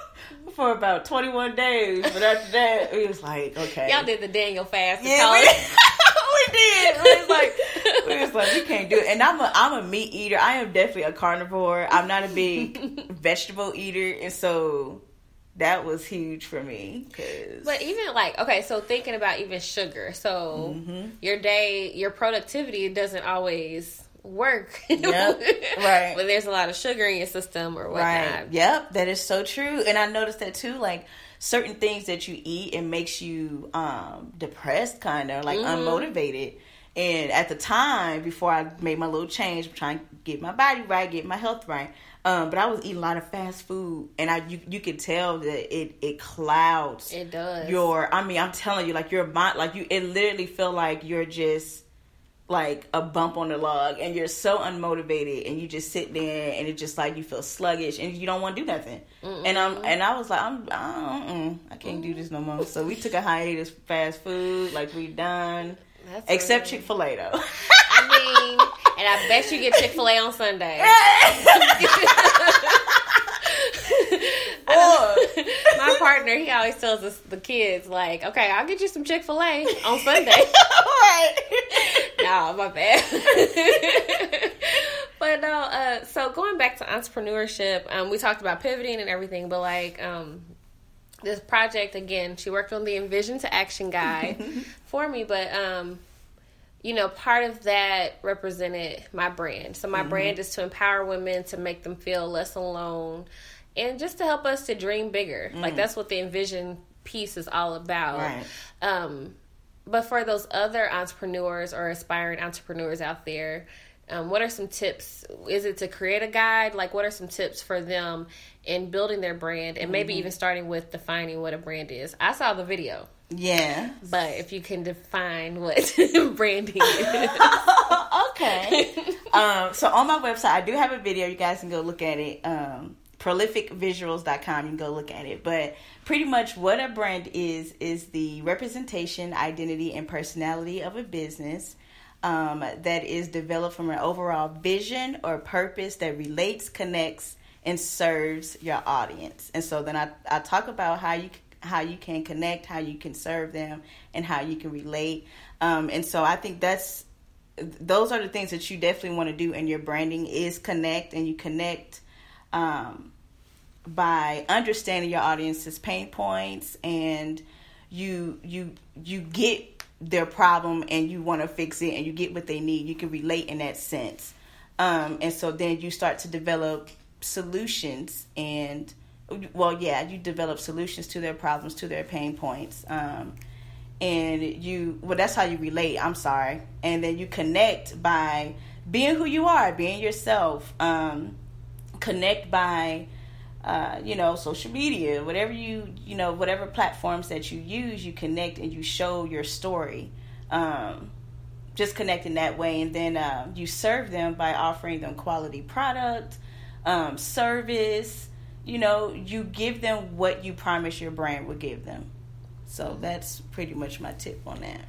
for about 21 days. But after that, it was like okay. Y'all did the Daniel fast. Yeah, we did. We was like we was like we can't do it. And I'm a I'm a meat eater. I am definitely a carnivore. I'm not a big vegetable eater, and so that was huge for me. Cause... But even like okay, so thinking about even sugar. So mm-hmm. your day, your productivity doesn't always work. Yep. right. But there's a lot of sugar in your system or whatnot. Right. Yep. That is so true. And I noticed that too. Like certain things that you eat, it makes you um, depressed, kind of like mm-hmm. unmotivated. And at the time, before I made my little change, I'm trying to get my body right, get my health right. Um, but I was eating a lot of fast food, and I you you could tell that it it clouds. It does. Your, I mean, I'm telling you, like your mind, like you, it literally feel like you're just like a bump on the log, and you're so unmotivated, and you just sit there, and it's just like you feel sluggish, and you don't want to do nothing. Mm-mm. And I'm and I was like, I'm, I, I can't do this no more. So we took a hiatus fast food, like we done. That's Except Chick Fil A though. I mean, and I bet you get Chick Fil A on Sunday. my partner, he always tells us the kids like, "Okay, I'll get you some Chick Fil A on Sunday." right? no, my bad. but no, uh, so going back to entrepreneurship, um, we talked about pivoting and everything, but like, um, this project again, she worked on the Envision to Action guide for me, but um, you know, part of that represented my brand. So my mm-hmm. brand is to empower women to make them feel less alone and just to help us to dream bigger. Mm. Like that's what the Envision piece is all about. Right. Um, but for those other entrepreneurs or aspiring entrepreneurs out there, um, what are some tips? Is it to create a guide? Like, what are some tips for them in building their brand and maybe mm-hmm. even starting with defining what a brand is? I saw the video. Yeah. But if you can define what branding is. okay. um, so on my website, I do have a video. You guys can go look at it. Um, prolificvisuals.com. You can go look at it. But pretty much what a brand is, is the representation, identity, and personality of a business um, that is developed from an overall vision or purpose that relates, connects, and serves your audience. And so then I, I talk about how you how you can connect, how you can serve them, and how you can relate. Um, and so I think that's those are the things that you definitely want to do in your branding is connect, and you connect um, by understanding your audience's pain points, and you you you get their problem and you want to fix it and you get what they need you can relate in that sense um, and so then you start to develop solutions and well, yeah, you develop solutions to their problems, to their pain points. Um, and you, well, that's how you relate. I'm sorry. And then you connect by being who you are, being yourself. Um, connect by, uh, you know, social media, whatever you, you know, whatever platforms that you use, you connect and you show your story. Um, just connecting that way. And then uh, you serve them by offering them quality product, um, service, you know, you give them what you promise your brand will give them. So that's pretty much my tip on that.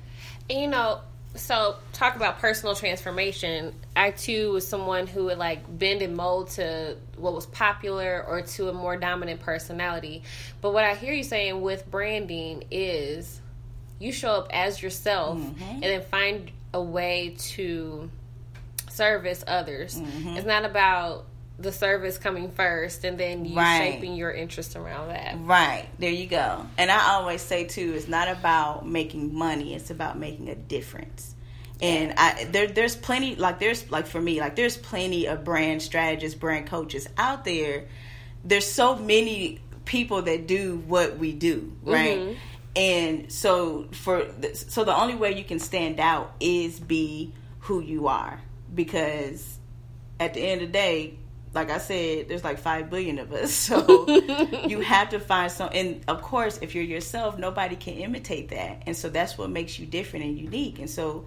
You know, so talk about personal transformation. I too was someone who would like bend and mold to what was popular or to a more dominant personality. But what I hear you saying with branding is you show up as yourself mm-hmm. and then find a way to service others. Mm-hmm. It's not about the service coming first and then you right. shaping your interest around that. Right. There you go. And I always say too, it's not about making money, it's about making a difference. And I there there's plenty like there's like for me, like there's plenty of brand strategists, brand coaches out there. There's so many people that do what we do, right? Mm-hmm. And so for so the only way you can stand out is be who you are because at the end of the day like I said, there's like five billion of us, so you have to find some. And of course, if you're yourself, nobody can imitate that, and so that's what makes you different and unique. And so,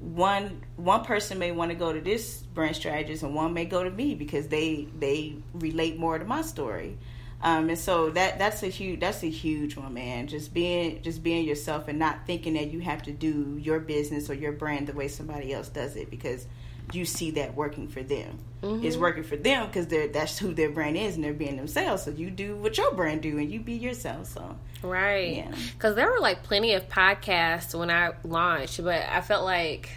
one one person may want to go to this brand strategist, and one may go to me because they they relate more to my story. Um, and so that that's a huge that's a huge one, man. Just being just being yourself and not thinking that you have to do your business or your brand the way somebody else does it because you see that working for them. Mm-hmm. It's working for them because they're that's who their brand is and they're being themselves. So you do what your brand do and you be yourself. So right, yeah. Because there were like plenty of podcasts when I launched, but I felt like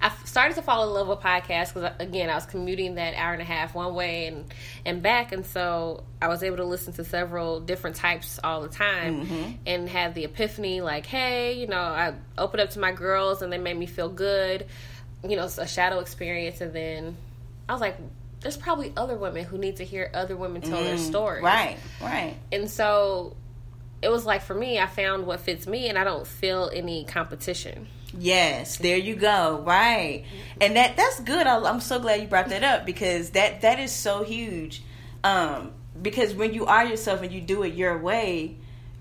I started to fall in love with podcasts because again I was commuting that hour and a half one way and and back, and so I was able to listen to several different types all the time mm-hmm. and had the epiphany like, hey, you know, I opened up to my girls and they made me feel good you know, a shadow experience, and then I was like, there's probably other women who need to hear other women tell mm, their stories. Right, right. And so it was like for me, I found what fits me, and I don't feel any competition. Yes, there you go. Right, and that that's good. I, am so glad you brought that up because that that is so huge. Um, because when you are yourself and you do it your way,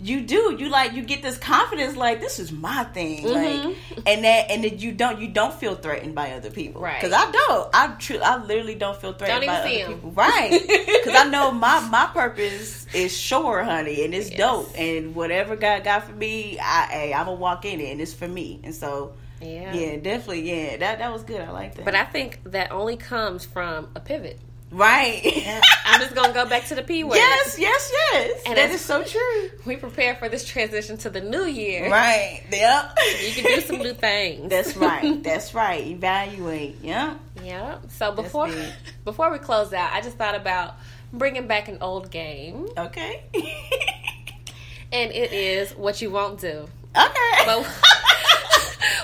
you do you like you get this confidence like this is my thing mm-hmm. like and that and that you don't you don't feel threatened by other people. Right. Because i don't. I true i literally don't feel threatened don't by other people. Right. Because i know my my purpose is sure honey and it's yes. dope and whatever god got for me i i'm gonna walk in it and it's for me and so yeah. yeah definitely yeah that that was good i like that. But i think that only comes from a pivot Right. I'm just gonna go back to the P word. Yes, yes, yes. And that is so true. We prepare for this transition to the new year. Right. Yep. You can do some new things. That's right. That's right. Evaluate. Yep. Yep. So before before we close out, I just thought about bringing back an old game. Okay. and it is what you won't do. Okay. But,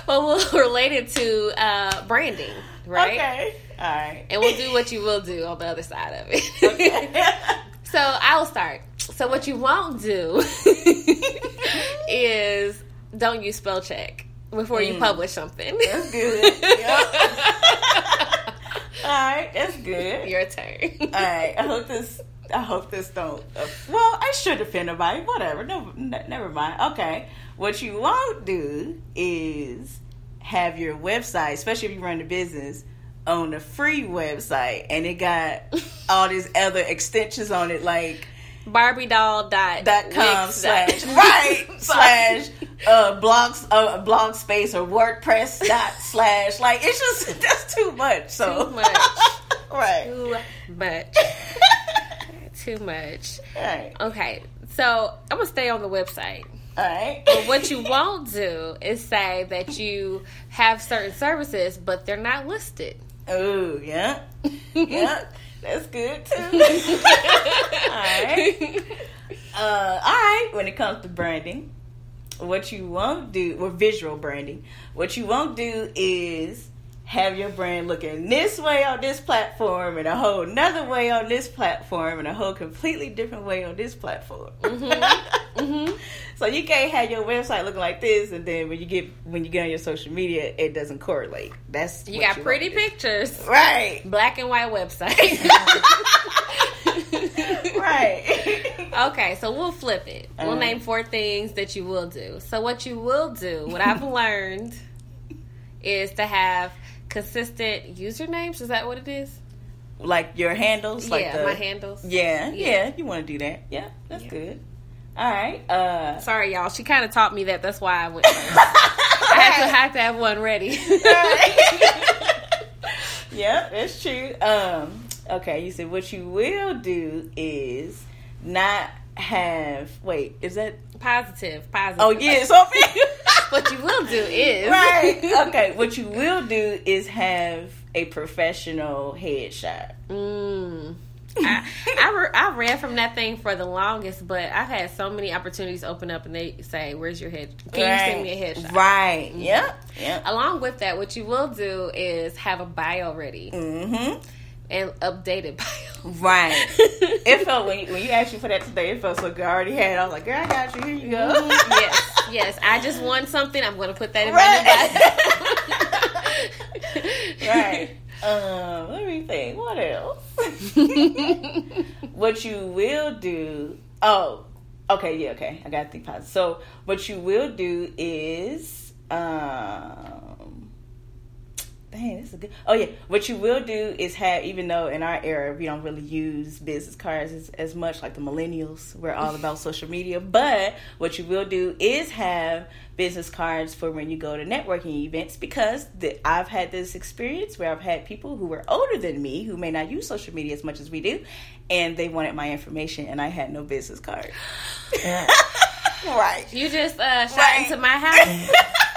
but we'll relate it to uh, branding, right? Okay. All right. And we'll do what you will do on the other side of it. Okay. so I'll start. So what you won't do is don't use spell check before mm. you publish something. That's good. Yep. All right, that's good. Your turn. All right, I hope this. I hope this don't. Uh, well, I should offend nobody. Whatever. No, n- never mind. Okay. What you won't do is have your website, especially if you run a business, on a free website and it got all these other extensions on it like Barbie doll dot dot com slash right slash uh blogs uh blog space or WordPress dot slash like it's just that's too much so. Too much. Right. Too much. Too much. Right. Okay so I'm gonna stay on the website all right. but what you won't do is say that you have certain services, but they're not listed. Oh, yeah. yeah. That's good too. all right. Uh, all right. When it comes to branding, what you won't do, or visual branding, what you won't do is have your brand looking this way on this platform and a whole another way on this platform and a whole completely different way on this platform. Mm-hmm. mm-hmm. So you can't have your website looking like this, and then when you get when you get on your social media, it doesn't correlate. That's you got you pretty pictures, right? Black and white website, right? okay, so we'll flip it. We'll uh-huh. name four things that you will do. So what you will do, what I've learned, is to have consistent usernames. Is that what it is? Like your handles? Like yeah, the, my handles. Yeah, yeah, yeah you want to do that. Yeah, that's yeah. good. All right. Uh, Sorry, y'all. She kind of taught me that. That's why I went. I had to have to have one ready. yeah, that's true. Um, okay, you said what you will do is not have. Wait, is that positive? Positive. Oh yeah, so what you will do is right. Okay, what you will do is have a professional headshot. Mm. I I, re- I, ran from that thing for the longest, but I've had so many opportunities open up, and they say, "Where's your head? Can right. you send me a headshot?" Right. Mm-hmm. Yep. Yep. Along with that, what you will do is have a bio ready. Mm-hmm. And updated bio. Right. it felt when you, when you asked me for that today, it felt so good. I already had. It. I was like, "Girl, I got you. Here you go." Mm-hmm. yes. Yes. I just want something. I'm going to put that in right. my bio. right. Um, let me think. What else? what you will do? Oh, okay, yeah, okay. I got to think positive. So, what you will do is, um, dang, this is good. Oh yeah, what you will do is have, even though in our era we don't really use business cards as, as much, like the millennials, we're all about social media. But what you will do is have business cards for when you go to networking events because the, I've had this experience where I've had people who were older than me who may not use social media as much as we do, and they wanted my information, and I had no business card. right. You just uh, shot right. into my house.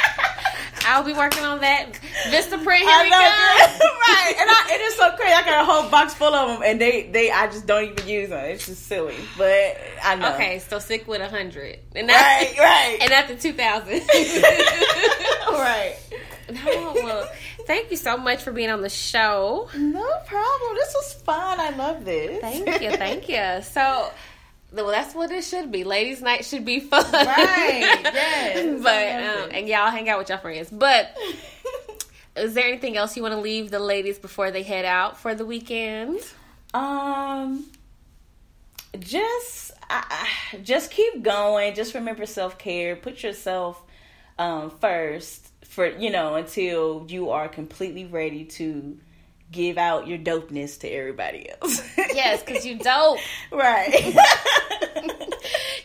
I'll be working on that Vistaprint. Here I we know, go. right, and I, it is so crazy. I got a whole box full of them, and they they I just don't even use them. It's just silly, but I know. Okay, so stick with a hundred, and that's, right, right, and after two thousand. right. No, well, thank you so much for being on the show. No problem. This was fun. I love this. Thank you. Thank you. So, well, that's what it should be. Ladies' night should be fun, right? Yes, but um, and y'all hang out with your friends. But is there anything else you want to leave the ladies before they head out for the weekend? Um, just I, just keep going. Just remember self care. Put yourself um, first for you know until you are completely ready to give out your dopeness to everybody else. yes, because you dope. Right.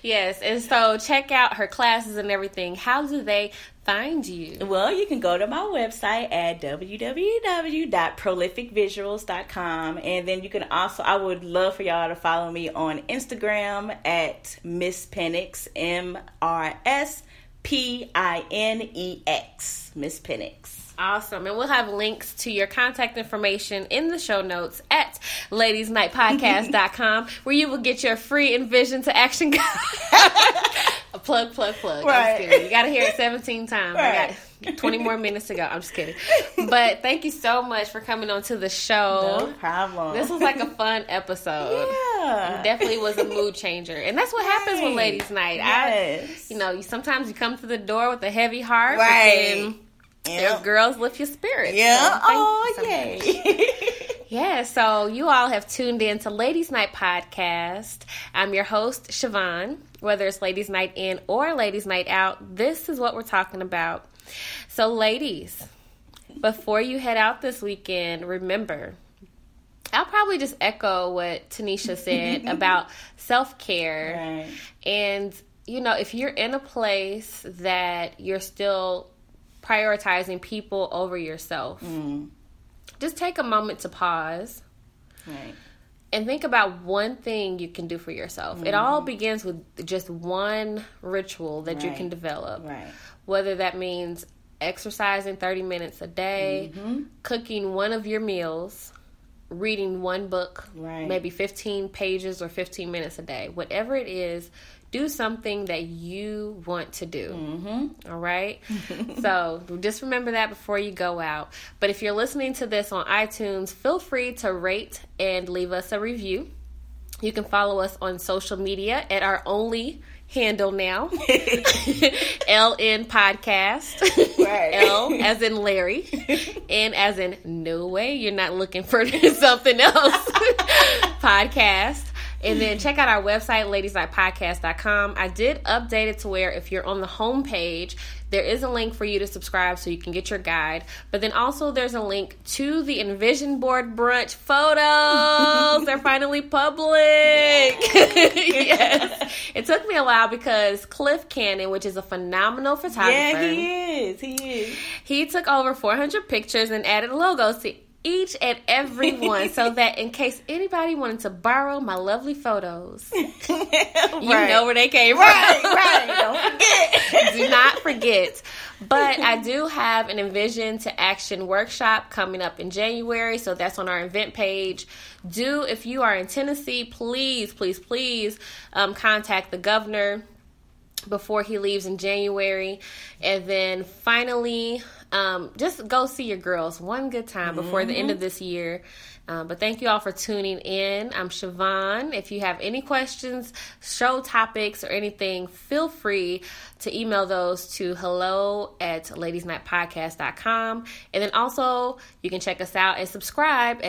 yes, and so check out her classes and everything. How do they find you? Well, you can go to my website at www.prolificvisuals.com. And then you can also, I would love for y'all to follow me on Instagram at Miss Pinex, M R S P I N E X, Miss Pinex. Awesome. And we'll have links to your contact information in the show notes at ladiesnightpodcast.com where you will get your free Envision to Action guide. A plug, plug, plug. Right. You got to hear it 17 times. Right. I got 20 more minutes to go. I'm just kidding. But thank you so much for coming on to the show. No problem. This was like a fun episode. Yeah. It definitely was a mood changer. And that's what happens with Ladies Night. Yes. I, you know, you sometimes you come to the door with a heavy heart. Right Yep. girls lift your spirits. Yeah. So oh, so yay. yeah. So you all have tuned in to Ladies Night Podcast. I'm your host, Siobhan. Whether it's Ladies Night In or Ladies Night Out, this is what we're talking about. So, ladies, before you head out this weekend, remember, I'll probably just echo what Tanisha said about self care. Right. And, you know, if you're in a place that you're still prioritizing people over yourself. Mm. Just take a moment to pause. Right. And think about one thing you can do for yourself. Mm-hmm. It all begins with just one ritual that right. you can develop. Right. Whether that means exercising 30 minutes a day, mm-hmm. cooking one of your meals, reading one book, Right. maybe 15 pages or 15 minutes a day. Whatever it is, do something that you want to do. Mm-hmm. All right. so just remember that before you go out. But if you're listening to this on iTunes, feel free to rate and leave us a review. You can follow us on social media at our only handle now LN Podcast. Right. L as in Larry, N as in no way you're not looking for something else. Podcast. And then check out our website, ladiesnightpodcast.com. I did update it to where if you're on the homepage, there is a link for you to subscribe so you can get your guide. But then also there's a link to the Envision Board Brunch photos. They're finally public. yes. It took me a while because Cliff Cannon, which is a phenomenal photographer, Yeah, he is. He is. he took over 400 pictures and added logos to each and every one so that in case anybody wanted to borrow my lovely photos, you know where they came Right, from. right. Don't forget. do not forget. But I do have an Envision to Action workshop coming up in January, so that's on our event page. Do, if you are in Tennessee, please, please, please um, contact the governor before he leaves in January. And then finally, um, just go see your girls one good time before the end of this year. Um, but thank you all for tuning in. I'm Siobhan. If you have any questions, show topics, or anything, feel free to email those to hello at ladiesnightpodcast.com. And then also, you can check us out and subscribe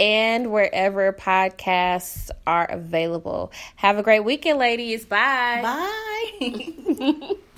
and wherever podcasts are available. Have a great weekend, ladies. Bye. Bye.